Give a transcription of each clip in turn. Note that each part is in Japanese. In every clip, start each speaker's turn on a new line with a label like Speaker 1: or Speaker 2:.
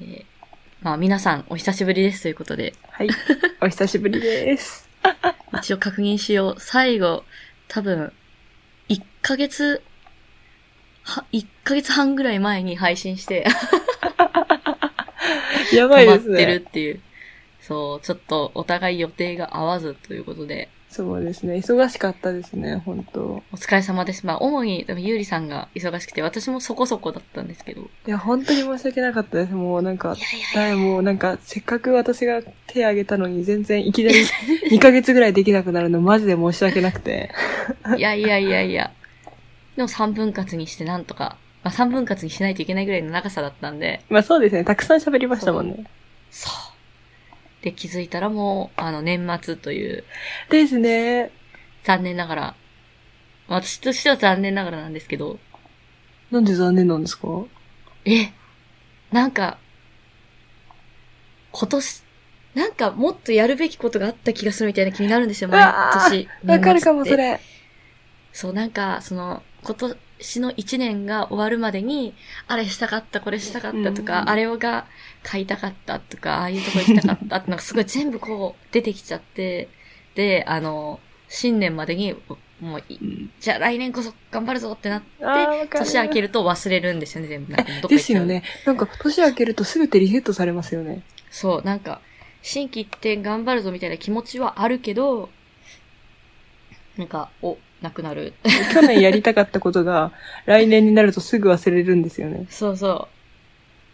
Speaker 1: えーまあ皆さんお久しぶりですということで、
Speaker 2: はい。お久しぶりです。
Speaker 1: 一応確認しよう。最後、多分、1ヶ月、は、1ヶ月半ぐらい前に配信して、
Speaker 2: やばいです
Speaker 1: 止まってる
Speaker 2: ね。
Speaker 1: っていう。そう、ちょっとお互い予定が合わずということで、
Speaker 2: そうですね。忙しかったですね、本当
Speaker 1: お疲れ様です。まあ、主に、でもゆうりさんが忙しくて、私もそこそこだったんですけど。
Speaker 2: いや、本当に申し訳なかったです。もうなんか
Speaker 1: い、
Speaker 2: もうなんか、せっかく私が手挙げたのに全然いきなり 2ヶ月ぐらいできなくなるのマジで申し訳なくて。
Speaker 1: いやいやいやいや。でも3分割にしてなんとか、まあ3分割にしないといけないぐらいの長さだったんで、
Speaker 2: まあそうですね。たくさん喋りましたもんね。
Speaker 1: そう。で、気づいたらもう、あの、年末という、
Speaker 2: ですね。
Speaker 1: 残念ながら、私としては残念ながらなんですけど、
Speaker 2: なんで残念なんですか？
Speaker 1: え、なんか、今年、なんかもっとやるべきことがあった気がするみたいな気になるんですよ、毎年。
Speaker 2: わかるかも、それ。
Speaker 1: そう、なんか、その、今年の一年が終わるまでに、あれしたかった、これしたかったとか、
Speaker 2: うん
Speaker 1: あれをが買いたかったとか、ああいうとこ行きたかったって、なんかすごい全部こう出てきちゃって、で、あの、新年までに、もうじゃあ来年こそ頑張るぞってなって、年明けると忘れるんですよね、全部。
Speaker 2: ですよね。なんか、年明けると全てリセットされますよね。
Speaker 1: そう、なんか、新規一点頑張るぞみたいな気持ちはあるけど、なんか、お、なくなる。
Speaker 2: 去年やりたかったことが、来年になるとすぐ忘れるんですよね。
Speaker 1: そうそう。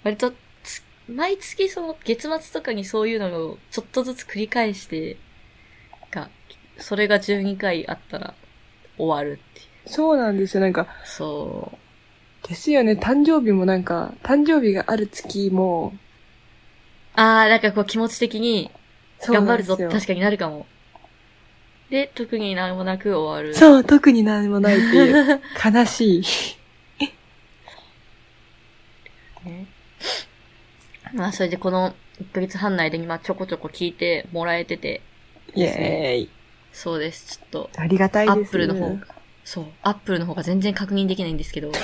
Speaker 1: 割とつ、毎月その月末とかにそういうのをちょっとずつ繰り返して、が、それが12回あったら終わるっていう。
Speaker 2: そうなんですよ。なんか、
Speaker 1: そう。
Speaker 2: ですよね。誕生日もなんか、誕生日がある月も、
Speaker 1: あー、なんかこう気持ち的に頑張るぞ確かになるかも。で、特に何もなく終わる。
Speaker 2: そう、特に何もないっていう、悲しい。
Speaker 1: ね。まあ、それでこの1ヶ月半の間にまあちょこちょこ聞いてもらえてて、
Speaker 2: イェーイ。
Speaker 1: そうです。ちょっと、
Speaker 2: ありがたいです。
Speaker 1: アップルの方が、そう、アップルの方が全然確認できないんですけど、もう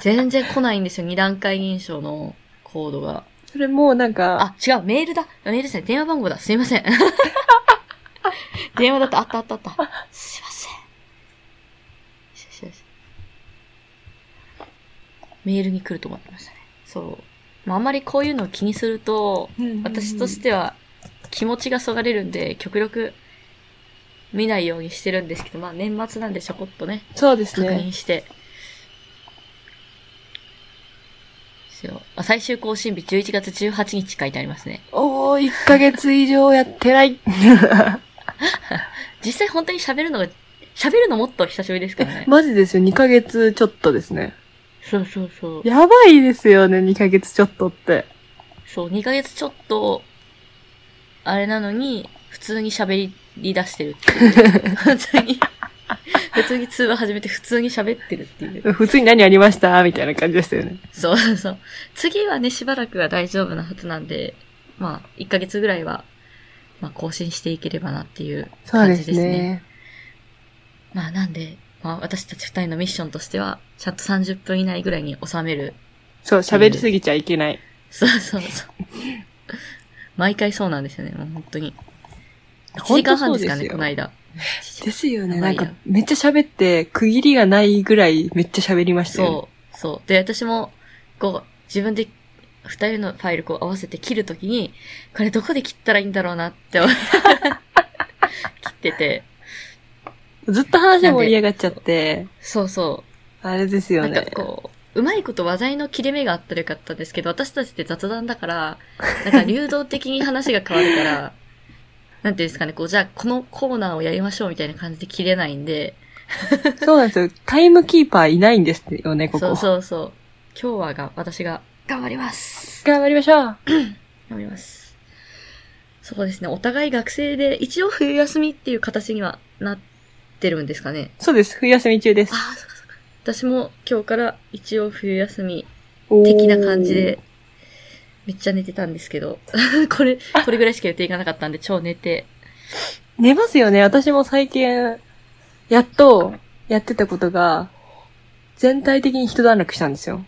Speaker 1: 全然来ないんですよ、二段階認証のコードが。
Speaker 2: それもうなんか、
Speaker 1: あ、違う、メールだ。メールですね。電話番号だ。すいません。電話だった、あったあったあった。すいません。よしよしよしメールに来ると思ってましたね。そう。まあ、あんまりこういうのを気にすると、私としては気持ちがそがれるんで、極力見ないようにしてるんですけど、まあ年末なんでちょこっとね、
Speaker 2: そうです
Speaker 1: 確
Speaker 2: ね。
Speaker 1: 認して。最終更新日11月18日書いてありますね。
Speaker 2: おー、1ヶ月以上やってない。
Speaker 1: 実際本当に喋るのが、喋るのもっと久しぶりですからね。
Speaker 2: マジですよ、2ヶ月ちょっとですね。
Speaker 1: そうそうそう。
Speaker 2: やばいですよね、2ヶ月ちょっとって。
Speaker 1: そう、2ヶ月ちょっと、あれなのに、普通に喋り出してるっていう。普通に、普通に通話始めて普通に喋ってるっていう。
Speaker 2: 普通に何ありましたみたいな感じでしたよね。
Speaker 1: そうそうそう。次はね、しばらくは大丈夫なはずなんで、まあ、1ヶ月ぐらいは、まあ、更新していければなっていう
Speaker 2: そうで
Speaker 1: 感じですすね。
Speaker 2: ね。
Speaker 1: まあ、なんで、まあ、私たち二人のミッションとしては、ちゃんと30分以内ぐらいに収める。
Speaker 2: そう、喋りすぎちゃいけない。
Speaker 1: そうそうそう。毎回そうなんですよね、もう本当に。1
Speaker 2: 本当
Speaker 1: 時間半ですかね、この間。
Speaker 2: ですよね。なんか、めっちゃ喋って、区切りがないぐらいめっちゃ喋りましたよね。
Speaker 1: そう、そう。で、私も、こう、自分で、二人のファイルこう合わせて切るときに、これどこで切ったらいいんだろうなって 切ってて、
Speaker 2: ずっと話が盛り上がっちゃって、
Speaker 1: そうそう。
Speaker 2: あれですよね
Speaker 1: なんか。こう、うまいこと話題の切れ目があったらよかったんですけど、私たちって雑談だから、なんか流動的に話が変わるから、なんていうんですかね、こう、じゃあこのコーナーをやりましょうみたいな感じで切れないんで、
Speaker 2: そうなんですよ。タイムキーパーいないんですよね、ここ。
Speaker 1: そうそうそう。今日はが、私が、頑張ります。
Speaker 2: 頑張りましょう。
Speaker 1: 頑張ります。そうですね、お互い学生で、一応冬休みっていう形にはなってるんですかね。
Speaker 2: そうです。冬休み中です
Speaker 1: あ。あ、そっかそっか。私も今日から一応冬休み的な感じで。、めっちゃ寝てたんですけど、これ、これぐらいしか予定がなかったんで、超寝て。
Speaker 2: 寝ますよね。私も最近、やっと、やってたことが、全体的に一段落したんですよ。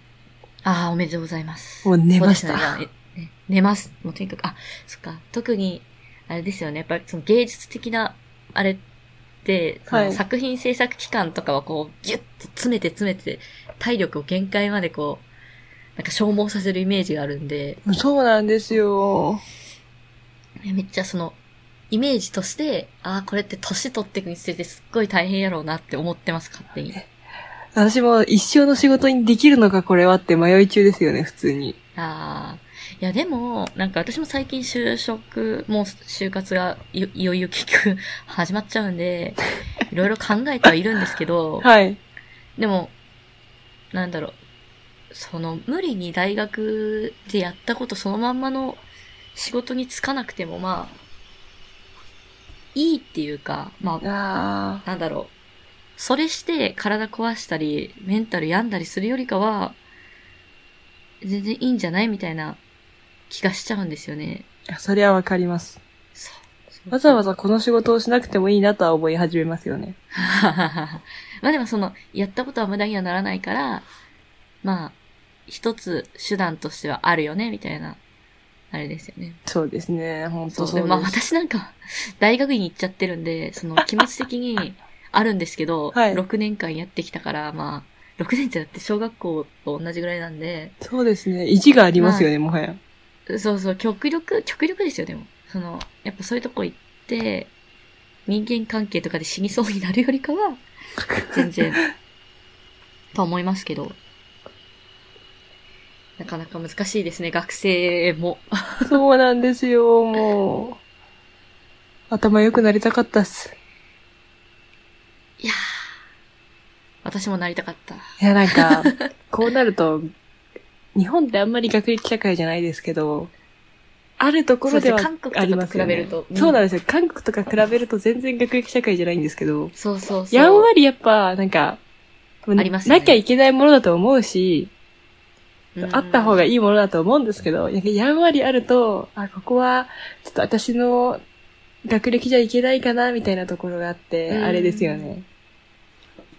Speaker 1: ああ、おめでとうございます。
Speaker 2: もう寝ました。
Speaker 1: ね寝ます。もうとにかく、あ、そっか、特に、あれですよね。やっぱりその芸術的な、あれって、作品制作期間とかはこう、ギュッと詰めて詰めて、体力を限界までこう、なんか消耗させるイメージがあるんで、
Speaker 2: そうなんですよ。
Speaker 1: めっちゃその、イメージとして、ああ、これって年取っていくにつれてすっごい大変やろうなって思ってます、勝手に。
Speaker 2: 私も一生の仕事にできるのかこれはって迷い中ですよね、普通に。
Speaker 1: ああ。いや、でも、なんか私も最近就職、もう就活がいいよいよ結局始まっちゃうんで、いろいろ考えてはいるんですけど、
Speaker 2: はい。
Speaker 1: でも、なんだろう。その、無理に大学でやったことそのまんまの仕事に就かなくても、まあ、いいっていうか、まあ、
Speaker 2: あ
Speaker 1: なんだろう。それして体壊したり、メンタル病んだりするよりかは、全然いいんじゃないみたいな気がしちゃうんですよね。
Speaker 2: あ。それはわかります。わざわざこの仕事をしなくてもいいなとは思い始めますよね。
Speaker 1: まあでもその、やったことは無駄にはならないから、まあ、一つ手段としてはあるよね、みたいな、あれですよね。
Speaker 2: そうですね。本。当そうです。
Speaker 1: まあ私なんか、大学院に行っちゃってるんで、その気持ち的にあるんですけど、
Speaker 2: はい
Speaker 1: 6年間やってきたから、まあ、6年ってだって小学校と同じぐらいなんで、
Speaker 2: そうですね。意地がありますよね、もはや。
Speaker 1: そうそう、極力、極力ですよ、でも。その、やっぱそういうとこ行って、人間関係とかで死にそうになるよりかは、全然、と思いますけど。なかなか難しいですね、学生も。
Speaker 2: そうなんですよ、もう。頭良くなりたかったっす。
Speaker 1: いやー、私もなりたかった。
Speaker 2: いや、なんか、こうなると、日本ってあんまり学歴社会じゃないですけど、あるところでは
Speaker 1: そうですね韓国とか
Speaker 2: ありますよね
Speaker 1: と比べるとうん
Speaker 2: そうなんですよ。韓国とか比べると全然学歴社会じゃないんですけど、
Speaker 1: そうそうそう。
Speaker 2: やんわりやっぱ、なんか、
Speaker 1: ありますよね
Speaker 2: なきゃいけないものだと思うし、
Speaker 1: うん
Speaker 2: あった方がいいものだと思うんですけど、ややんわりあると、あ、ここは、ちょっと私の学歴じゃいけないかな、みたいなところがあって、
Speaker 1: うん
Speaker 2: あれですよね。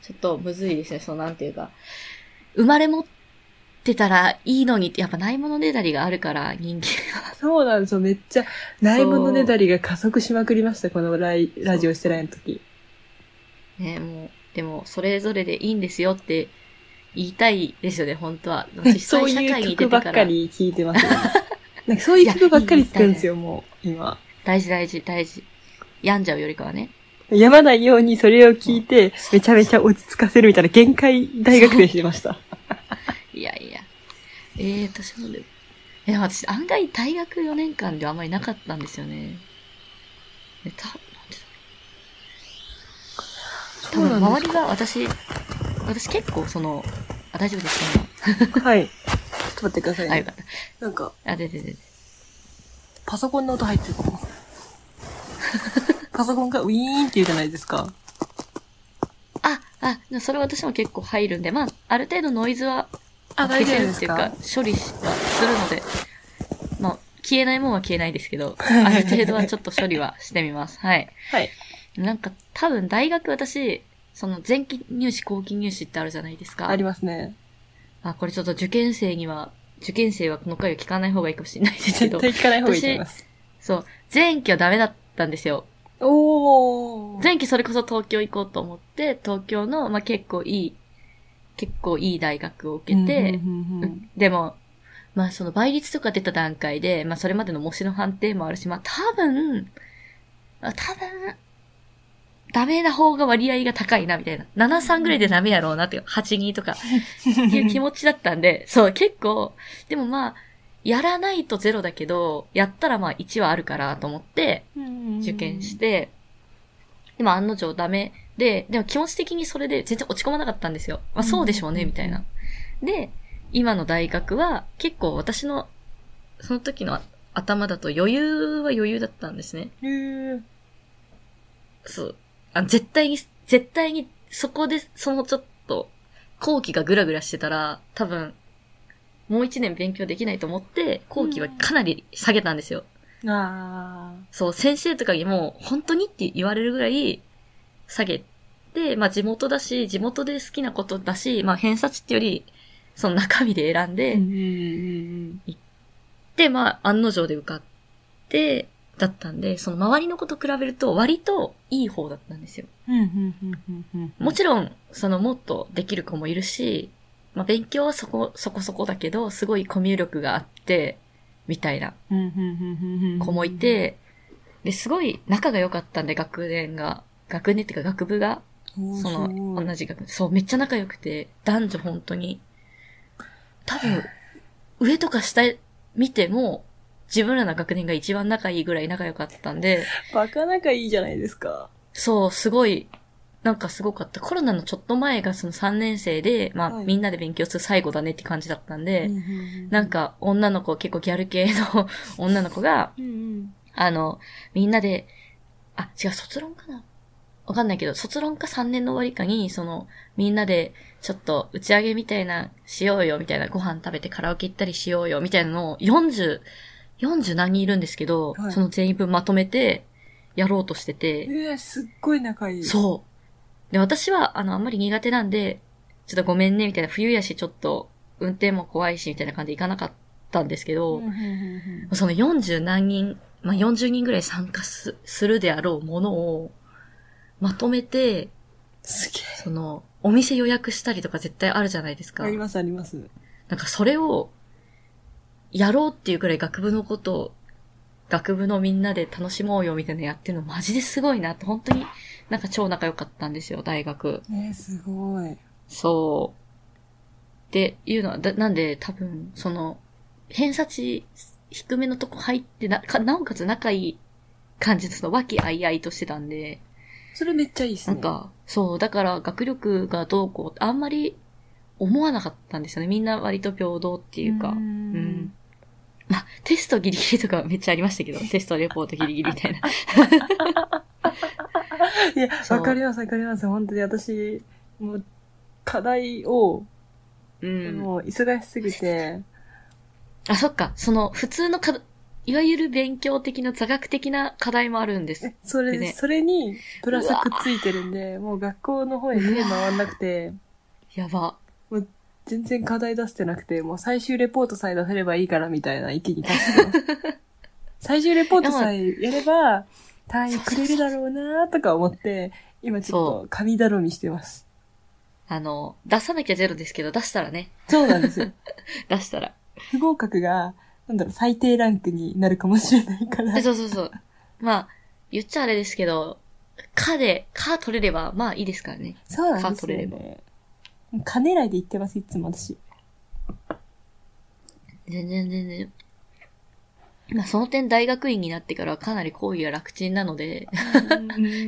Speaker 1: ちょっとむずいですね、そうなんていうか。生まれ持ってたらいいのにって、やっぱないものねだりがあるから、人間は。
Speaker 2: そうなんですよ。めっちゃ、ないものねだりが加速しまくりました、このライラジオしてないの時。
Speaker 1: ね、もう、でも、それぞれでいいんですよって言いたいですよね、本当は。実
Speaker 2: そう
Speaker 1: 際社会
Speaker 2: いう
Speaker 1: に出てか。
Speaker 2: 曲ばっからり聞いてますよ、ね。なんかそういう曲ばっかり聞くんですよ、もう、今。
Speaker 1: 大事大事大事。病んじゃうよりかはね。
Speaker 2: やまないようにそれを聞いて、めちゃめちゃ落ち着かせるみたいな限界大学生してました。
Speaker 1: いやいや。ええー、私もでも。え、でも私案外大学4年間ではあんまりなかったんですよね。え、た、なんでだ多分周りが私、私結構その、あ、大丈夫ですか？
Speaker 2: はい。ちょっと待ってくださいね
Speaker 1: か。っ
Speaker 2: なんか、
Speaker 1: た。あ、でででで。
Speaker 2: パソコンの音入ってるかも。パソコンがウィーンって言うじゃないですか。
Speaker 1: あ、あ、それ私も結構入るんで、まあ、ある程度ノイズは
Speaker 2: あ、
Speaker 1: 消せるっていうか処理はするので、まあ、消えないもんは消えないですけど、ある程度はちょっと処理はしてみます。はい。
Speaker 2: はい。
Speaker 1: なんか、多分大学私、その前期入試後期入試ってあるじゃないですか。
Speaker 2: ありますね。
Speaker 1: あ、これちょっと受験生には、受験生はこの回を聞かない方がいいかもしれないですけ
Speaker 2: 絶
Speaker 1: ど、
Speaker 2: 対聞かない方がいいと思います。
Speaker 1: そう、前期はダメだったんですよ。
Speaker 2: おー。
Speaker 1: 前期それこそ東京行こうと思って、東京の、まあ、結構いい、結構いい大学を受けて、でも、まあその倍率とか出た段階で、まあそれまでの模試の判定もあるし、まあ多分、あ多分、ダメな方が割合が高いな、みたいな。7、3ぐらいでダメやろうなって、8、2とか、いう気持ちだったんで、そう、結構、でもまあ、やらないとゼロだけど、やったらまあ1はあるからと思って、受験し。て、でも案の定ダメで、でも気持ち的にそれで全然落ち込まなかったんですよ。まあそうでしょうね、みたいな。で、今の大学は結構私の、その時の頭だと余裕は余裕だったんですね。そう。あ絶対に、絶対にそこでそのちょっと、後期がグラグラしてたら、多分、もう一年勉強できないと思って、後期はかなり下げたんですよ。
Speaker 2: あ
Speaker 1: そう、先生とかにも、本当にって言われるぐらい下げて、まあ地元だし、地元で好きなことだし、まあ偏差値ってより、その中身で選んで、
Speaker 2: うんうんうん
Speaker 1: で、まあ、案の定で受かって、だったんで、その周りの子と比べると割といい方だったんですよ。
Speaker 2: うんうんうんうんうん
Speaker 1: もちろん、そのもっとできる子もいるし、まあ勉強はそこ、そこそこだけど、すごいコミュ力があって、みたいな。子もいて、で、すごい仲が良かったんで、学年が、学年っていうか学部が、その、同じ学年、そう、めっちゃ仲良くて、男女本当に、多分、上とか下見ても、自分らの学年が一番仲いいぐらい仲良かったんで、
Speaker 2: バカ仲いいじゃないですか。
Speaker 1: そう、すごい、なんかすごかった。コロナのちょっと前がその3年生で、まあ、
Speaker 2: はい
Speaker 1: みんなで勉強する最後だねって感じだったんで、
Speaker 2: うんうんうん
Speaker 1: なん、か女の子、結構ギャル系の 女の子が、
Speaker 2: うんうん
Speaker 1: あの、みんなで、あ、違う、卒論かな？わかんないけど、卒論か3年の終わりかに、その、みんなで、ちょっと打ち上げみたいな、しようよ、みたいな、ご飯食べてカラオケ行ったりしようよ、みたいなのを40、40何人いるんですけど、
Speaker 2: はい
Speaker 1: その全員分まとめて、やろうとしてて、
Speaker 2: えー、すっごい仲いい。
Speaker 1: そう。で、私は、あの、あんまり苦手なんで、ちょっとごめんね、みたいな、冬やし、ちょっと、運転も怖いし、みたいな感じで行かなかったんですけど、その40何人、まあ、40人ぐらい参加すするであろうものを、まとめて、
Speaker 2: すげ
Speaker 1: その、お店予約したりとか絶対あるじゃないです
Speaker 2: え。
Speaker 1: か。
Speaker 2: ありますあります。
Speaker 1: なんかそれを、やろうっていうくらい学部のことを、学部のみんなで楽しもうよみたいなのやってるのマジですごいなって、本当になんか超仲良かったんですよ、大学。
Speaker 2: えー、すごい。
Speaker 1: そう。っていうのは、だなんで多分、その、偏差値低めのとこ入ってな、かなおかつ仲いい感じで、その和気あいあいとしてたんで、
Speaker 2: それめっちゃいいっすね。
Speaker 1: なんか、そう、だから学力がどうこうあんまり思わなかったんですよね。みんな割と平等っていうか。
Speaker 2: う
Speaker 1: うんん。まあ、テストギリギリとかめっちゃありましたけど、テストレポートギリギリみたいな。
Speaker 2: いや、わかりますわかります。本当に私、もう、課題を、
Speaker 1: うん。
Speaker 2: もう忙しすぎて、
Speaker 1: あ、そっか。その、普通のか、いわゆる勉強的な座学的な課題もあるんです
Speaker 2: え。それ、
Speaker 1: でね
Speaker 2: それに、プラスくっついてるんで、もう学校の方に手回んなくて、
Speaker 1: やば。
Speaker 2: 全然課題出してなくて、もう最終レポートさえ出せればいいからみたいな域に達してます。最終レポートさえやれば、単位くれるだろうなとか思って、今ちょっと神頼みしてます。
Speaker 1: あの、出さなきゃゼロですけど、出したらね。
Speaker 2: そうなんですよ。
Speaker 1: 出したら。
Speaker 2: 不合格が、なんだろう、最低ランクになるかもしれないから
Speaker 1: え。そうそうそう。まあ、言っちゃあれですけど、かで、か取れれば、まあいいですからね。
Speaker 2: そうなんですよ、
Speaker 1: か取れれ
Speaker 2: ね。金狙いで言ってます、いつも私。
Speaker 1: 全然全然。まあその点大学院になってからはかなり講義が楽ちんなので、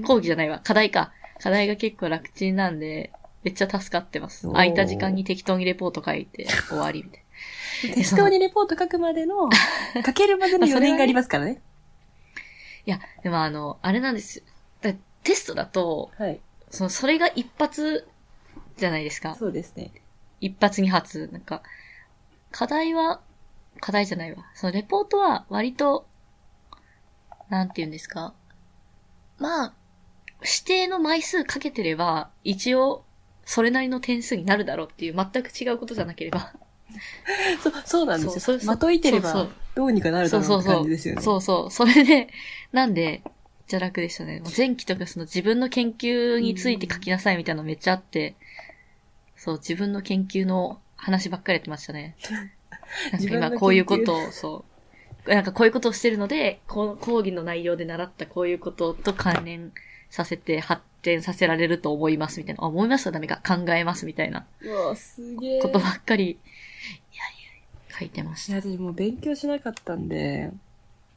Speaker 1: 講義じゃないわ、課題か。課題が結構楽ちんなんで、めっちゃ助かってます。空いた時間に適当にレポート書いて終わりみたいな。
Speaker 2: 適当にレポート書くまでの、書けるまでの4年がありますからね。
Speaker 1: いや、でもあの、あれなんですよ。だテストだと、
Speaker 2: はい。
Speaker 1: その、それが一発じゃないですか。
Speaker 2: そうですね。
Speaker 1: 一発二発。なんか、課題は、課題じゃないわ。そのレポートは割と、なんて言うんですか？まあ、指定の枚数かけてれば、一応、それなりの点数になるだろうっていう全く違うことじゃなければ。
Speaker 2: そう、そうなんですよ。
Speaker 1: そうそう
Speaker 2: まといてれば
Speaker 1: そうそう、
Speaker 2: どうにかなるだろうって感じですよね。
Speaker 1: そうそう。それで、なんで、めっちゃ楽でしたね。前期とかその自分の研究について書きなさいみたいなのめっちゃあって、そう、自分の研究の話ばっかりやってましたね。なんか今こういうことを、そう。なんかこういうことをしてるので、この講義の内容で習ったこういうことと関連させて発展させられると思いますみたいな。あ思いますはダメか。考えますみたいな
Speaker 2: うわすげえ。
Speaker 1: ことばっかり、いやいや、書いてました。
Speaker 2: いや、私もう勉強しなかったんで、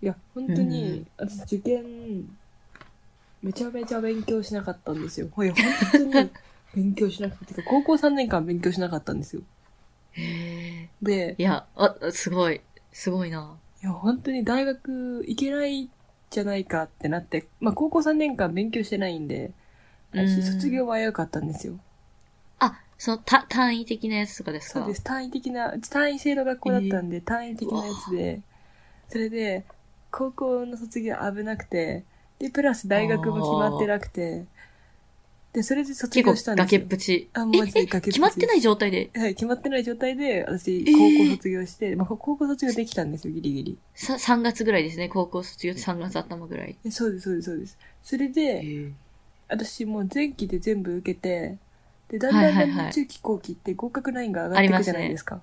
Speaker 2: いや、本当に、私受験、めちゃめちゃ勉強しなかったんですよ。いや、本当に勉強しなかった。てか高校3年間勉強しなかったんですよ。で、
Speaker 1: いや、あ、すごい。すごいな。
Speaker 2: いや、本当に大学行けないじゃないかってなって、まあ高校3年間勉強してないんで、私
Speaker 1: うん
Speaker 2: 卒業は早かったんですよ。
Speaker 1: あ、その、た、単位的なやつとかですか？
Speaker 2: そうです。単位的な、単位制の学校だったんで、単位的なやつで、それで、高校の卒業危なくて、で、プラス大学も決まってなくて、で、それで卒業したんです
Speaker 1: 崖っ
Speaker 2: よ。
Speaker 1: ぷち。
Speaker 2: あ、
Speaker 1: え
Speaker 2: マジで
Speaker 1: え
Speaker 2: 崖っぷち。
Speaker 1: 決まってない状態で、
Speaker 2: はい、決まってない状態で、私、
Speaker 1: えー
Speaker 2: 高校卒業して、まあ、高校卒業できたんですよ、ギリギリ。
Speaker 1: さ3月ぐらいですね。高校卒業って3月頭ぐらい。
Speaker 2: えそうです、そうです、そうです。それで、私もう前期で全部受けて、で、だんだんだん中期後期って合格ラインが上がっていくじゃないですか。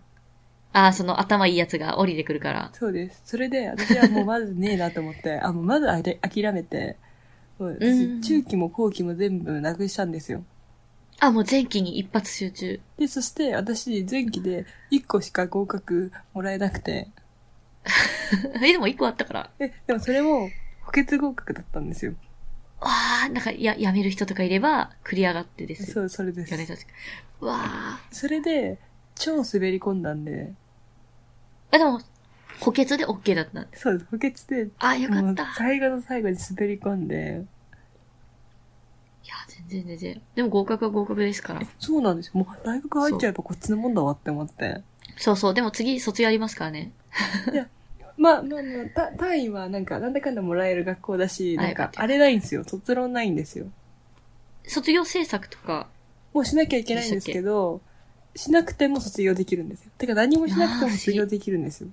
Speaker 1: ああ、その頭いいやつが降りてくるから。
Speaker 2: そうです。それで、私はもうまずねえなと思って、あ、もうまずあれ諦めて、もう
Speaker 1: うん
Speaker 2: 私、中期も後期も全部なくしたんですよ。
Speaker 1: あ、もう前期に一発集中。
Speaker 2: で、そして私、前期で1個しか合格もらえなくて、
Speaker 1: え、でも一個あったから。
Speaker 2: え、でもそれも補欠合格だったんですよ。
Speaker 1: ああ、なんか、や、やめる人とかいれば、繰り上がってですよ。
Speaker 2: そう、それです。
Speaker 1: わあ。
Speaker 2: それで、超滑り込んだんで、
Speaker 1: あ、でも、補欠で OK だったんです。
Speaker 2: そうです、補欠で、
Speaker 1: あ、よかった。い
Speaker 2: 最後の最後に滑り込んで、
Speaker 1: や、全然全然。でも合格は合格ですから。
Speaker 2: そうなんですよ。もう大学入っちゃえばこっちのもんだわって思って。
Speaker 1: そうそう。でも次卒業ありますからね。
Speaker 2: まあまあまあ、た単位はなんか、なんだかんだもらえる学校だし、
Speaker 1: あ
Speaker 2: なんかあれないんですよ。卒論ないんですよ。
Speaker 1: 卒業制作とか、
Speaker 2: もうしなきゃいけないんですけど、しなくても卒業できるんですよ。てか何もしなくても卒業できるんですよ。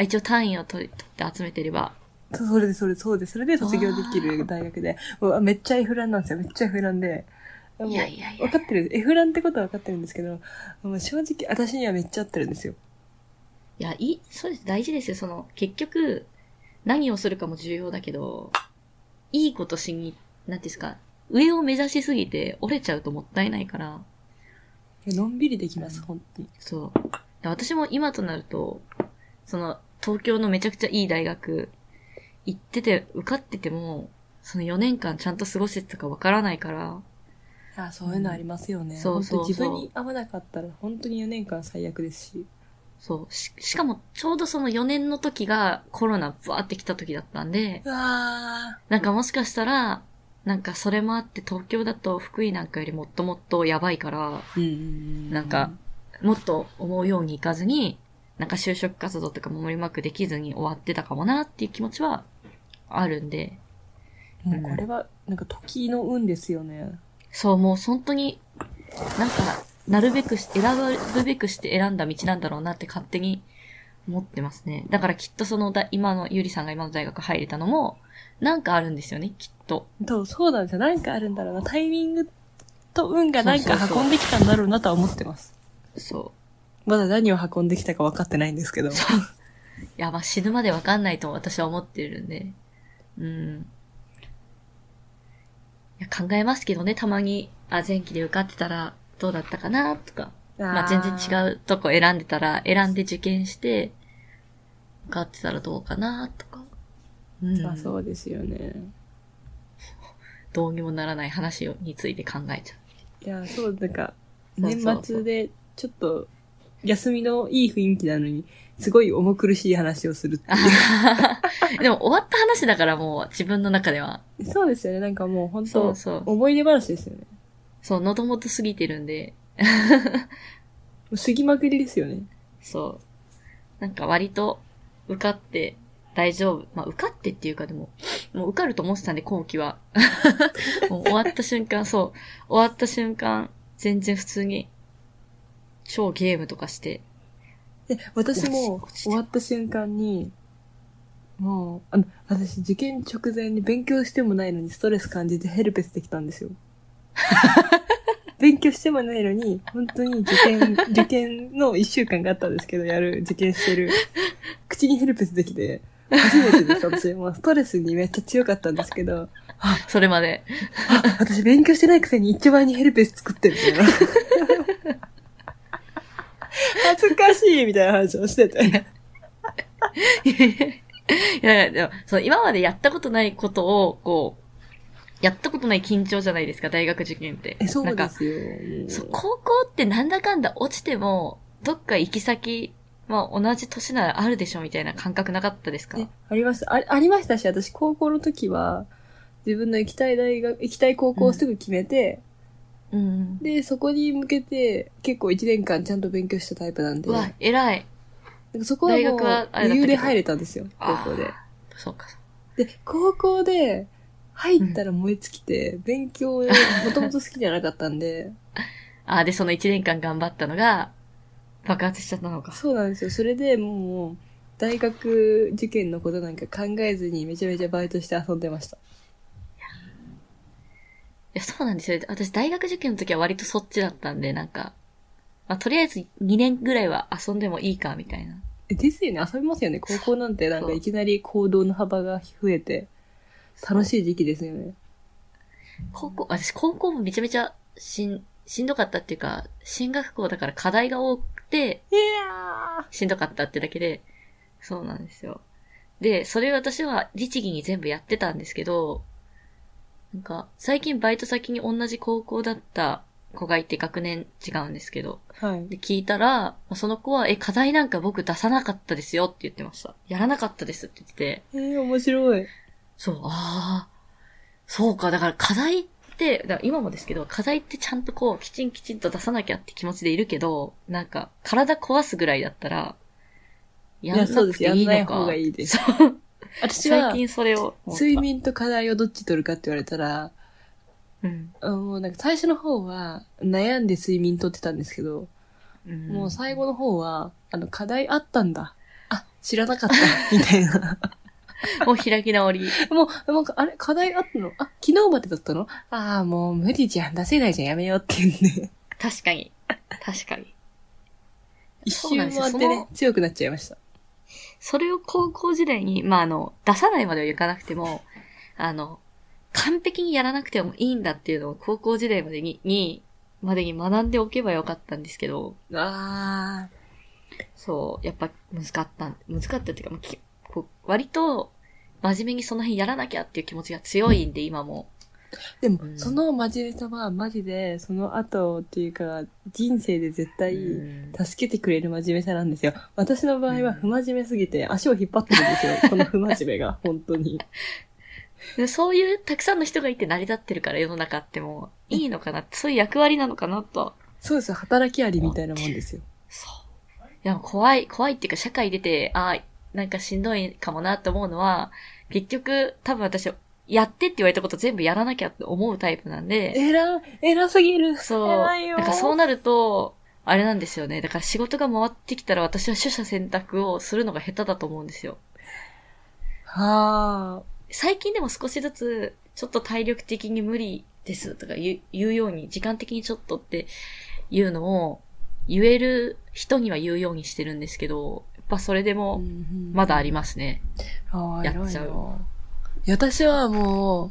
Speaker 1: あ一応単位を取り取って集めてれば。
Speaker 2: そうそれで、それで、そうで、それで卒業できる大学で、もうめっちゃ F ランなんですよ。めっちゃ F ランで。もう
Speaker 1: いやいやいや
Speaker 2: 分かってる。F ランってことは分かってるんですけど、もう正直私にはめっちゃ合ってるんですよ。
Speaker 1: いや、いい、そうです。大事ですよ。その、結局、何をするかも重要だけど、いいことしに、なんていうんですか、上を目指しすぎて折れちゃうともったいないから、
Speaker 2: のんびりできます、本当に。
Speaker 1: そう。で私も今となると、その、東京のめちゃくちゃいい大学行ってて、受かってても、その4年間ちゃんと過ごせてたかわからないから、
Speaker 2: あそういうのありますよね。
Speaker 1: そうそうそう
Speaker 2: 本当自分に合わなかったら本当に4年間最悪ですし。
Speaker 1: そう。し、しかも、ちょうどその4年の時がコロナブワーって来た時だったんで、
Speaker 2: うわ
Speaker 1: なんかもしかしたら、なんかそれもあって東京だと福井なんかよりもっともっとやばいから、
Speaker 2: ー。うん
Speaker 1: なんか、もっと思うようにいかずに、なんか就職活動とかもうまくできずに終わってたかもなっていう気持ちはあるんで、
Speaker 2: もうこれは、なんか時の運ですよね。
Speaker 1: そう、もう本当に、なんか、なるべくし、選ぶべくして選んだ道なんだろうなって勝手に思ってますね。だからきっとそのだ、今の、ゆりさんが今の大学入れたのも、なんかあるんですよね、きっと。
Speaker 2: そう、そうなんですよ。なんかあるんだろうな。タイミングと運がなんか運んできたんだろうなとは思ってます。
Speaker 1: そ
Speaker 2: まだ何を運んできたか分かってないんですけど。
Speaker 1: う。いや、まあ死ぬまでわかんないと私は思ってるんで。うん。いや考えますけどね、たまに、あ、前期で受かってたらどうだったかな、とか。まあ全然違うとこ選んでたら、選んで受験して、受かってたらどうかな、とか。うん。
Speaker 2: まあそうですよね。
Speaker 1: どうにもならない話をについて考えちゃう。
Speaker 2: いや、そう、なんか、年末でちょっと、休みのいい雰囲気なのに、すごい重苦しい話をするってい
Speaker 1: でも終わった話だからもう自分の中では。
Speaker 2: う。そうですよね。なんかもう本当
Speaker 1: そうそう。
Speaker 2: 思い出話ですよね。
Speaker 1: そう、喉元過ぎてるんで、
Speaker 2: 過ぎまくりですよね。
Speaker 1: そう。なんか割と受かって大丈夫。まあ受かってっていうかでも、もう受かると思ってたんで、後期は。もう終わった瞬間、そう。終わった瞬間、全然普通に、超ゲームとかして、
Speaker 2: で、私も終わった瞬間に、もう、あの、私受験直前に勉強してもないのにストレス感じてヘルペスできたんですよ。勉強してもないのに、本当に受験、受験の一週間があったんですけど、やる、受験してる。口にヘルペスできて、初めてです、私。もうストレスにめっちゃ強かったんですけど、
Speaker 1: それまで。
Speaker 2: あ、私勉強してないくせに一番にヘルペス作ってるみたいな。恥ずかしいみたいな話をしてて。
Speaker 1: いやいや、でも、そう、今までやったことないことを、こう、やったことない緊張じゃないですか、大学受験って。
Speaker 2: え、そう
Speaker 1: なんか
Speaker 2: ですよ。
Speaker 1: そう、高校ってなんだかんだ落ちても、どっか行き先、まあ同じ年ならあるでしょみたいな感覚なかったですか？
Speaker 2: ね、ありました。あありましたし、私高校の時は、自分の行きたい大学、行きたい高校をすぐ決めて、
Speaker 1: うん。
Speaker 2: で、そこに向けて結構1年間ちゃんと勉強したタイプなんで、
Speaker 1: うわ、偉い。
Speaker 2: なんかそこはもう余裕で入れたんですよ、高校で。
Speaker 1: そうか。
Speaker 2: で、高校で入ったら燃え尽きて、勉強もともと好きじゃなかったんで、
Speaker 1: あ、で、その1年間頑張ったのが、爆発しちゃったのか。
Speaker 2: そうなんですよ。それでもう、大学受験のことなんか考えずにめちゃめちゃバイトして遊んでました。
Speaker 1: いや、そうなんですよ。私、大学受験の時は割とそっちだったんで、なんか、まあ、とりあえず2年ぐらいは遊んでもいいか、みたいな。
Speaker 2: えですよね、遊びますよね。高校なんてなんかいきなり行動の幅が増えて、楽しい時期ですよね。
Speaker 1: 高校、私、高校もめちゃめちゃしん、しんどかったっていうか、進学校だから課題が多くて、
Speaker 2: いや
Speaker 1: しんどかったってだけで、そうなんですよ。で、それ私は律儀に全部やってたんですけど、なんか、最近バイト先に同じ高校だった子がいて学年違うんですけど、
Speaker 2: ーはい。
Speaker 1: で、聞いたら、その子は、え、課題なんか僕出さなかったですよって言ってました。やらなかったですって言ってて、
Speaker 2: えー、面白い。
Speaker 1: そう、ああ、そうか、だから課題って、今もですけど、課題ってちゃんとこう、きちんきちんと出さなきゃって気持ちでいるけど、なんか、体壊すぐらいだったら、やんなくていい
Speaker 2: やんない
Speaker 1: のか。
Speaker 2: 方がいいです。
Speaker 1: そう。
Speaker 2: 私は
Speaker 1: 最、近それを。
Speaker 2: 睡眠と課題をどっち取るかって言われたら、
Speaker 1: うん。
Speaker 2: あもうなんか最初の方は悩んで睡眠取ってたんですけど、
Speaker 1: うん。
Speaker 2: もう最後の方は、あの、課題あったんだ。あ、知らなかった。みたいな。
Speaker 1: もう開き直り。
Speaker 2: もう、なんか、あれ？課題あったの？あ、昨日までだったの？ああ、もう無理じゃん。出せないじゃん。やめようって言うんで。
Speaker 1: 確かに。確かに。
Speaker 2: 一周回ってね強くなっちゃいました。
Speaker 1: それを高校時代に、まあ、あの、出さないまではいかなくても、あの、完璧にやらなくてもいいんだっていうのを高校時代までに、に、までに学んでおけばよかったんですけど、
Speaker 2: あ
Speaker 1: そう、やっぱ難かった、難かったっていうか、まあきこう割と真面目にその辺やらなきゃっていう気持ちが強いんで、今も。
Speaker 2: ー。でも、
Speaker 1: うん
Speaker 2: その真面目さは、マジで、その後っていうか、人生で絶対、
Speaker 1: うん
Speaker 2: 助けてくれる真面目さなんですよ。私の場合は不真面目すぎて足を引っ張ってるんですよ。この不真面目が、本当に。
Speaker 1: でそういうたくさんの人がいて成り立ってるから世の中ってもういいのかなって、そういう役割なのかなと。
Speaker 2: そうですよ。働きありみたいなもんですよ。
Speaker 1: そう。いや、怖い、怖いっていうか社会出て、ああ、なんかしんどいかもなって思うのは、結局多分私、やってって言われたこと全部やらなきゃって思うタイプなんで、
Speaker 2: えら、偉すぎる。
Speaker 1: そう。なんかそうなると、あれなんですよね。だから仕事が回ってきたら私は取捨選択をするのが下手だと思うんですよ。
Speaker 2: はあ。
Speaker 1: 最近でも少しずつ、ちょっと体力的に無理ですとか言うように、時間的にちょっとっていうのを言える人には言うようにしてるんですけど、やっぱそれでもまだありますね。
Speaker 2: ああ、
Speaker 1: やっちゃう
Speaker 2: 私はもう、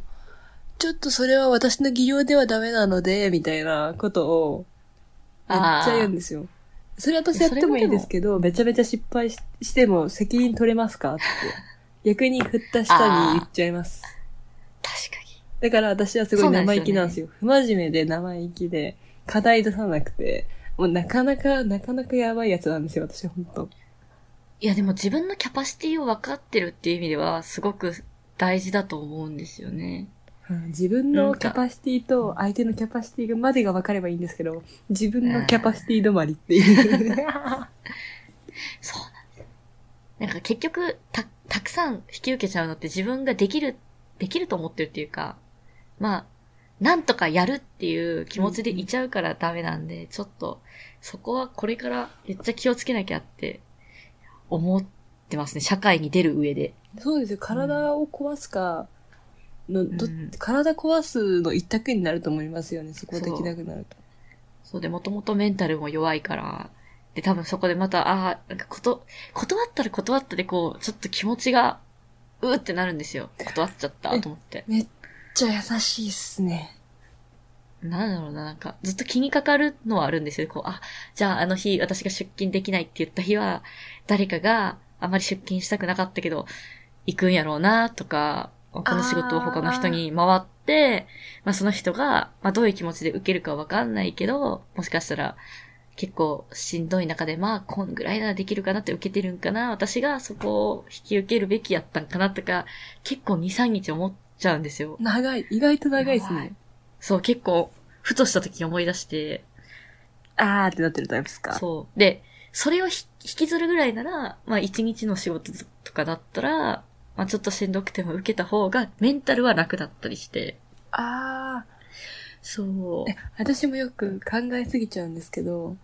Speaker 2: ちょっとそれは私の技量ではダメなので、みたいなことを、めっちゃ言うんですよ。それ私やってもいいですけど、めちゃめちゃ失敗ししても責任取れますかって。逆に振った下に言っちゃいます。
Speaker 1: 確かに。
Speaker 2: だから私はすごい生意気なんです
Speaker 1: そ
Speaker 2: よ。不真面目で生意気で、課題出さなくて、もうなかなか、なかなかやばいやつなんですよ、私本当
Speaker 1: いやでも自分のキャパシティを分かってるっていう意味では、すごく大事だと思うんですよね。
Speaker 2: うん自分のキャパシティと相手のキャパシティまでが分かればいいんですけど、自分のキャパシティ止まりっていう。
Speaker 1: そうなんです。なんか結局、た、たくさん引き受けちゃうのって自分ができる、できると思ってるっていうか、まあ、なんとかやるっていう気持ちでいちゃうからダメなんで、ちょっと、そこはこれからめっちゃ気をつけなきゃって思ってますね。社会に出る上で。
Speaker 2: そうですよ。体を壊すか、の、ど
Speaker 1: うん
Speaker 2: 体壊すの一択になると思いますよね。そこはできなくなると。
Speaker 1: そうで、もともとメンタルも弱いから、で、多分そこでまた、ああ、なんかこと、断ったら断ったでこう、ちょっと気持ちが、うーってなるんですよ。断っちゃったと思って。
Speaker 2: めっちゃ優しいっすね。
Speaker 1: なんだろうな、なんか、ずっと気にかかるのはあるんですよ。こう、あ、じゃああの日私が出勤できないって言った日は、誰かがあまり出勤したくなかったけど、行くんやろうな、とか、この仕事を他の人に回って、まあその人が、まあどういう気持ちで受けるかわかんないけど、もしかしたら、結構しんどい中で、まあ、こんぐらいならできるかなって受けてるんかな私がそこを引き受けるべきやったんかなとか、結構2、3日思っちゃうんですよ。
Speaker 2: 長い。意外と長いっすね。
Speaker 1: そう、結構、ふとした時に思い出して、
Speaker 2: あーってなってるタイプですか
Speaker 1: そう。で、それをひ引きずるぐらいなら、まあ一日の仕事とかだったら、ままあちょっとしんどくても受けた方が、メンタルは楽だったりして。
Speaker 2: あ
Speaker 1: そう
Speaker 2: あ。。私もよく考えすぎちゃうんですけど、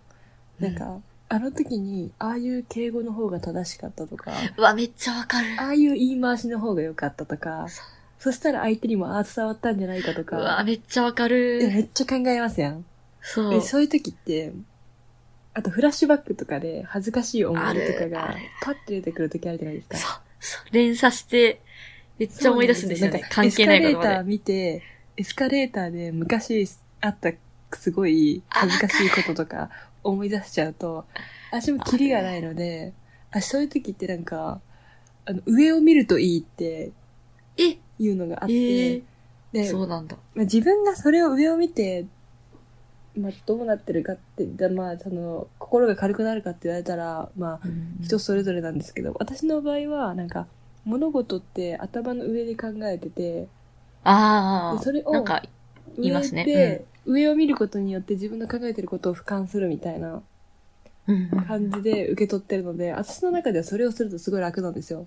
Speaker 2: なんか、あの時に、ああいう敬語の方が正しかったとか、
Speaker 1: うわ、めっちゃわかる。
Speaker 2: ああいう言い回しの方が良かったとか、
Speaker 1: そ
Speaker 2: したら相手にもああ伝わったんじゃないかと
Speaker 1: うわ、
Speaker 2: か、
Speaker 1: めっちゃわか
Speaker 2: え
Speaker 1: る。
Speaker 2: めっちゃ考えますやん。
Speaker 1: そう
Speaker 2: で。そういう時って、あとフラッシュバックとかで恥ずかしい思い出とかがパッて出てくる時あるじゃないですか。
Speaker 1: そう。そう。連鎖して、めっちゃ思い出すんですよね。関係ないことま
Speaker 2: エスカレーター
Speaker 1: で。
Speaker 2: 見て、エスカレーターで昔あったすごい恥ずかしいこととか思い出しちゃうと、私もキリがないので、あそういう時ってなんか、あの、上を見るといいって
Speaker 1: え？
Speaker 2: いうのがあって、
Speaker 1: え
Speaker 2: で
Speaker 1: そうなんだ。
Speaker 2: まあ、自分がそれを上を見て、まあ、どうなってるかって、だまあ、その、心が軽くなるかって言われたら、まあ、人それぞれなんですけど、私の場合は、なんか、物事って頭の上で考えてて、
Speaker 1: ああ。
Speaker 2: でそれを
Speaker 1: なんか、言い
Speaker 2: 上
Speaker 1: ますね
Speaker 2: で、上を見ることによって自分の考えてることを俯瞰するみたいな
Speaker 1: うんうん
Speaker 2: 感じで受け取ってるので、私の中ではそれをするとすごい楽なんですよ。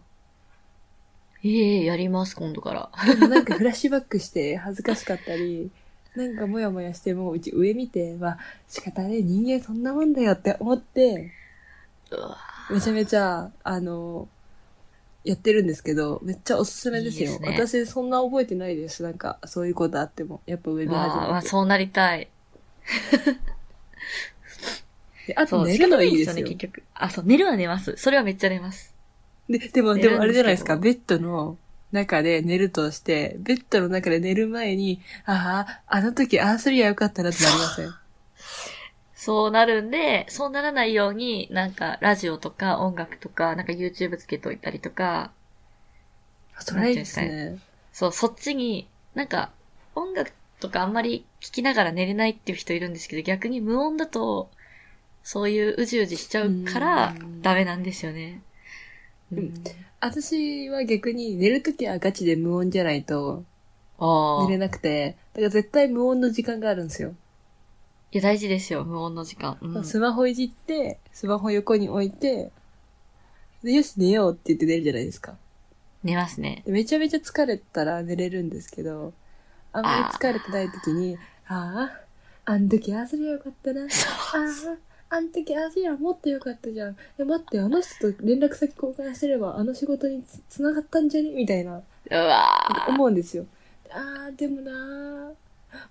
Speaker 1: ええやります、今度から。
Speaker 2: なんかフラッシュバックして恥ずかしかったり、なんかモヤモヤしてもうち上見て、まあ仕方ね、人間そんなもんだよって思って、めちゃめちゃ、あの、やってるんですけど、めっちゃおすすめですよ。
Speaker 1: いいですね
Speaker 2: 私そんな覚えてないです。なんか、そういうことあっても。やっぱ上見始
Speaker 1: まあ、まあ、
Speaker 2: めて。
Speaker 1: そうなりたい。
Speaker 2: で あと寝るのいいです
Speaker 1: ね、
Speaker 2: よ。
Speaker 1: 結局。あ、そう、寝るは寝ます。それはめっちゃ寝ます。
Speaker 2: で、でも、
Speaker 1: で
Speaker 2: もあれじゃないですか。ベッドの中で寝るとして、ベッドの中で寝る前に、ああ、あの時ああすりゃよかったなってなりません？
Speaker 1: そうなるんで、そうならないように、なんか、ラジオとか音楽とか、なんか YouTube つけといたりとか、
Speaker 2: それいいですね。
Speaker 1: そう、そっちに、なんか、音楽とかあんまり聞きながら寝れないっていう人いるんですけど、逆に無音だと、そういううじうじしちゃうから
Speaker 2: うん、
Speaker 1: ダメなんですよね。うん
Speaker 2: うん私は逆に寝るときはガチで無音じゃないと
Speaker 1: ああ。い
Speaker 2: 寝れなくて、だから絶対無音の時間があるんですよ。
Speaker 1: や、大事ですよ、無音の時間。うん
Speaker 2: スマホいじって、スマホ横に置いて、で、よし寝ようって言って寝るじゃないですか。
Speaker 1: 寝ますね。
Speaker 2: でめちゃめちゃ疲れたら寝れるんですけど、あんまり疲れてない時に、ああ、あん時ああすりゃよかったな。ああ、あん時ああすりゃもっとよかったじゃん。え、待って、あの人と連絡先交換してれば、あの仕事につ繋がったんじゃね？みたいな、
Speaker 1: うわー
Speaker 2: 思うんですよ。ああ、でもな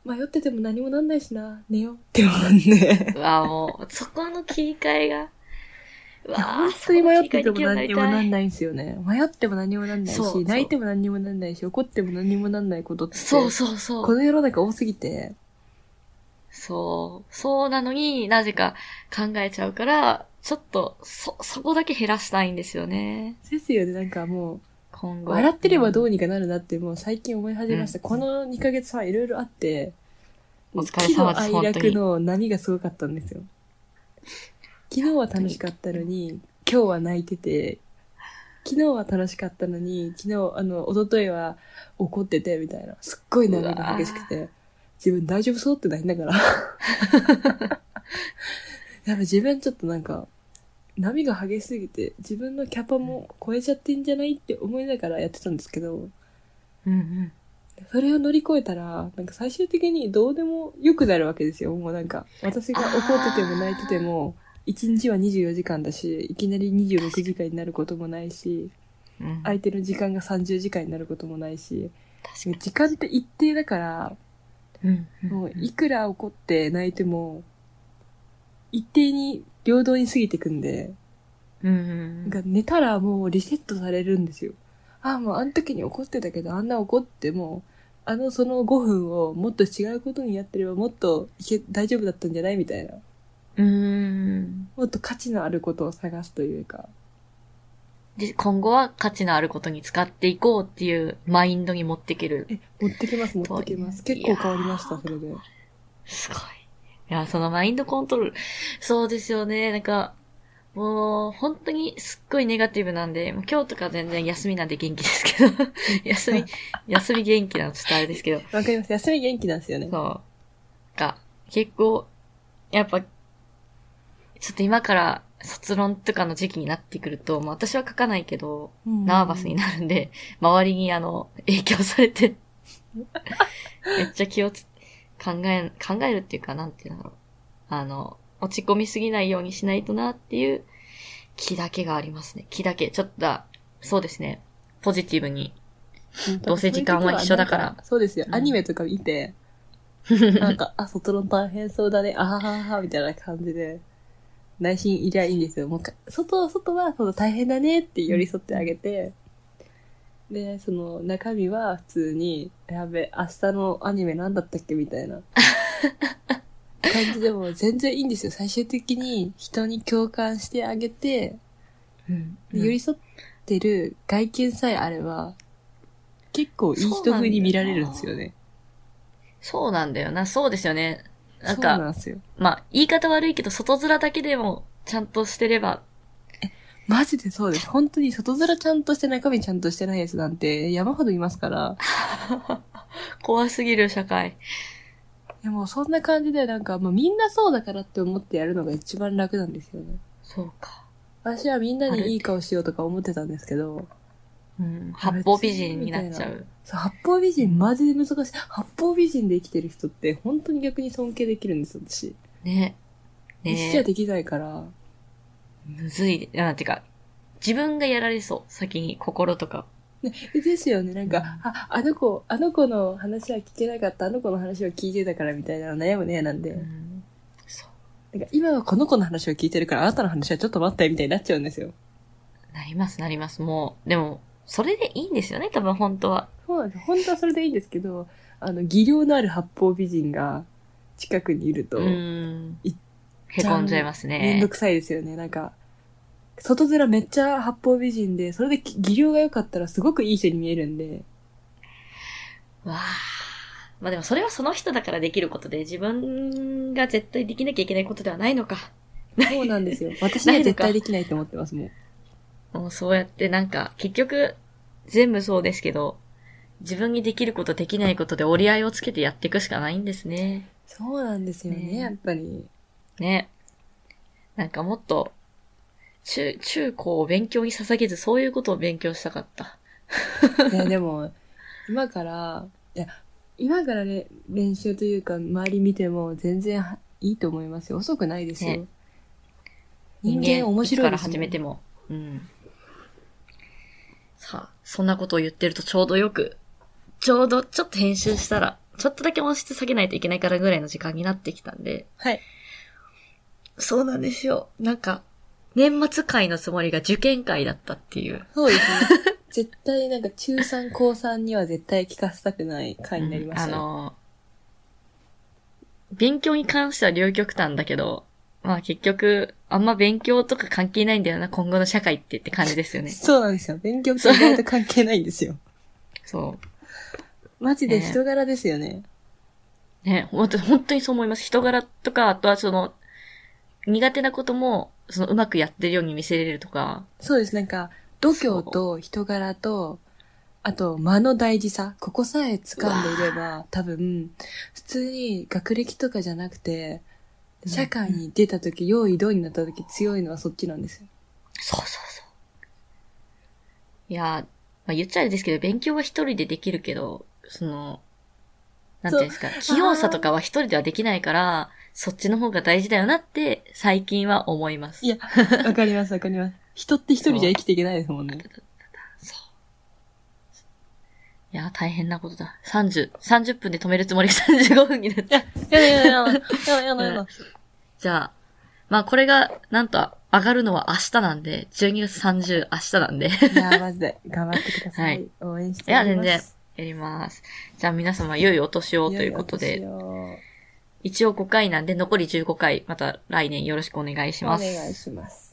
Speaker 2: 迷ってても何もなんないしな、寝ようって思うんで。
Speaker 1: うわもう、そこの切り替えが。うわ
Speaker 2: 本当に迷ってても何
Speaker 1: に
Speaker 2: もなんないんですよね。迷っても何もなんないし、
Speaker 1: そうそう
Speaker 2: 泣いても何にもなんないし、怒っても何にもなんないことって。
Speaker 1: そうそうそう。
Speaker 2: この世の中多すぎて、
Speaker 1: そう。そうなのになぜか考えちゃうから、ちょっと、そ、そこだけ減らしたいんですよね。
Speaker 2: ですよね、なんかもう、
Speaker 1: 今後。
Speaker 2: 笑ってればど
Speaker 1: う
Speaker 2: うにかなるなってもう最近思い始めました。
Speaker 1: うん
Speaker 2: この2ヶ月はいろいろあって、
Speaker 1: お疲れ様です
Speaker 2: 喜怒哀楽の波がすごかったんですよ。昨日は楽しかったのに、今日は泣いてて、昨日は楽しかったのに、昨日、あの、一昨日は怒ってて、みたいな。すっごい波が激しくて、自分大丈夫そうって泣いながら。やっぱ自分ちょっとなんか、波が激しすぎて、自分のキャパも超えちゃってんじゃないって思いながらやってたんですけど、
Speaker 1: うんうん。
Speaker 2: それを乗り越えたら、なんか最終的にどうでも良くなるわけですよ。もうなんか、私が怒ってても泣いてても、1日は24時間だし、いきなり26時間になることもないし、
Speaker 1: うん、
Speaker 2: 相手の時間が30時間になることもないし。時間って一定だから、
Speaker 1: うんうん
Speaker 2: もういくら怒って泣いても、一定に平等に過ぎてくんで、
Speaker 1: うんうん
Speaker 2: なんか寝たらもうリセットされるんですよ。ああ、もうあの時に怒ってたけど、あんな怒っても、あのその5分をもっと違うことにやってればもっといけ大丈夫だったんじゃない？みたいな。
Speaker 1: うん。うん。
Speaker 2: もっと価値のあることを探すというか。
Speaker 1: で、今後は価値のあることに使っていこうっていうマインドに持っていける。
Speaker 2: え、持ってきます、持ってきます。結構変わりました、それで。
Speaker 1: すごい。いや、そのマインドコントロール。そうですよね。なんか、もう、本当にすっごいネガティブなんで、もう今日とか全然休みなんで元気ですけど、休み、休み元気なのちょっとあれですけど、
Speaker 2: わかります。休み元気なんですよね。
Speaker 1: そう。が、結構、やっぱ、ちょっと今から卒論とかの時期になってくると、まあ私は書かないけど、
Speaker 2: うん
Speaker 1: ナーバスになるんで、周りにあの、影響されて、めっちゃ気をつ、考え、考えるっていうか、なんていうんだろう。あの、落ち込みすぎないようにしないとなっていう気だけがありますね。気だけ。ちょっと、そうですね。ポジティブに。どうせ時間は一緒だから
Speaker 2: そうですよ。
Speaker 1: うん
Speaker 2: アニメとか見て、なんか、あ、外論大変そうだね、あははは、みたいな感じで、内心いりゃいいんですよ。もうか、外、外は、そう大変だねって寄り添ってあげて、で、その、中身は普通に、やべ、明日のアニメなんだったっけみたいな。感じでも全然いいんですよ。最終的に人に共感してあげて、
Speaker 1: うん
Speaker 2: で寄り添ってる外見さえあれば、結構いい人風に見られるんですよね。
Speaker 1: そうなんだよな。そうですよね。なん
Speaker 2: そうな
Speaker 1: か、
Speaker 2: んですよ。
Speaker 1: まあ、言い方悪いけど、外面だけでも、ちゃんとしてれば、
Speaker 2: マジでそうです。本当に外面ちゃんとして中身ちゃんとしてないやつなんて山ほどいますから。
Speaker 1: 怖すぎる社会。
Speaker 2: いやもうそんな感じでなんかもうみんなそうだからって思ってやるのが一番楽なんですよね。
Speaker 1: そうか。
Speaker 2: 私はみんなにいい顔しようとか思ってたんですけど、
Speaker 1: うん。八方美人になっちゃう。
Speaker 2: そう八方美人マジで難しい。八方美人で生きてる人って本当に逆に尊敬できるんですよ、私。
Speaker 1: ね。ね
Speaker 2: 一緒はできないから。
Speaker 1: むずい。なんていうか、自分がやられそう。先に心とか。
Speaker 2: ね、ですよね。なんか、あ、あの子、あの子の話は聞けなかった、あの子の話を聞いてたからみたいなの悩むね、なんで。
Speaker 1: うん。そう。
Speaker 2: なんか今はこの子の話を聞いてるから、あなたの話はちょっと待って、みたいになっちゃうんですよ。
Speaker 1: なります、なります。もう、でも、それでいいんですよね、多分本当は。
Speaker 2: そうなんです。本当はそれでいいんですけど、あの、技量のある八方美人が近くにいると。
Speaker 1: へこんじゃいますね
Speaker 2: めんど。くさいですよね。なんか、外面めっちゃ八方美人で、それで技量が良かったらすごくいい人に見えるんで、
Speaker 1: わあ。まあでもそれはその人だからできることで、自分が絶対できなきゃいけないことではないのか。
Speaker 2: そうなんですよ。私には絶対できないと思ってますもん。
Speaker 1: もうそうやってなんか、結局、全部そうですけど、自分にできることできないことで折り合いをつけてやっていくしかないんですね。
Speaker 2: そうなんですよね、
Speaker 1: ね
Speaker 2: やっぱり。
Speaker 1: ね。なんかもっと、中、中高を勉強に捧げず、そういうことを勉強したかった。
Speaker 2: いや、でも、今から、いや、今からね、練習というか、周り見ても全然はいいと思いますよ。遅くないですよ。
Speaker 1: ね
Speaker 2: 人間面
Speaker 1: いつから
Speaker 2: 白いですもん
Speaker 1: 始めても。うん。さあ、そんなことを言ってるとちょうどよく、ちょうどちょっと編集したら、ちょっとだけ音質下げないといけないからぐらいの時間になってきたんで、
Speaker 2: はい。
Speaker 1: そうなんですよ。なんか、年末会のつもりが受験会だったっていう。
Speaker 2: そうですね。絶対なんか中3、高3には絶対聞かせたくない回になりましたね。
Speaker 1: あの、勉強に関しては両極端だけど、まあ結局、あんま勉強とか関係ないんだよな、今後の社会ってって感じですよね。
Speaker 2: そうなんですよ。勉強と意外と関係ないんですよ。
Speaker 1: そう。
Speaker 2: マジで人柄ですよね。
Speaker 1: ね、ほんと本当にそう思います。人柄とか、あとはその、苦手なことも、そのうまくやってるように見せれるとか、
Speaker 2: そうです。なんか、度胸と人柄と、あと、間の大事さ。ここさえ掴んでいれば、多分、普通に学歴とかじゃなくて、社会に出た時、用意どうになった時強いのはそっちなんですよ。
Speaker 1: そうそうそう。いやー、まあ、言っちゃあれですけど、勉強は一人でできるけど、その、なんていうんですか、器用さとかは一人ではできないから、そっちの方が大事だよなって、最近は思います。
Speaker 2: いや、わかりますわかります。人って一人じゃ生きていけないですもんね。
Speaker 1: いや、大変なことだ。30、30分で止めるつもり？が35分になった。
Speaker 2: やだやだやだ。やだやだやだ。
Speaker 1: じゃあ、まあこれが、なんと上がるのは明日なんで、12月30明日なんで、
Speaker 2: いや、マジで、頑張ってください。はい応援して
Speaker 1: いや、
Speaker 2: おります。
Speaker 1: 全然、やります。じゃあ皆様、良いお年をということで、一応5回なんで、残り15回、また来年よろしくお願いします。
Speaker 2: お願いします。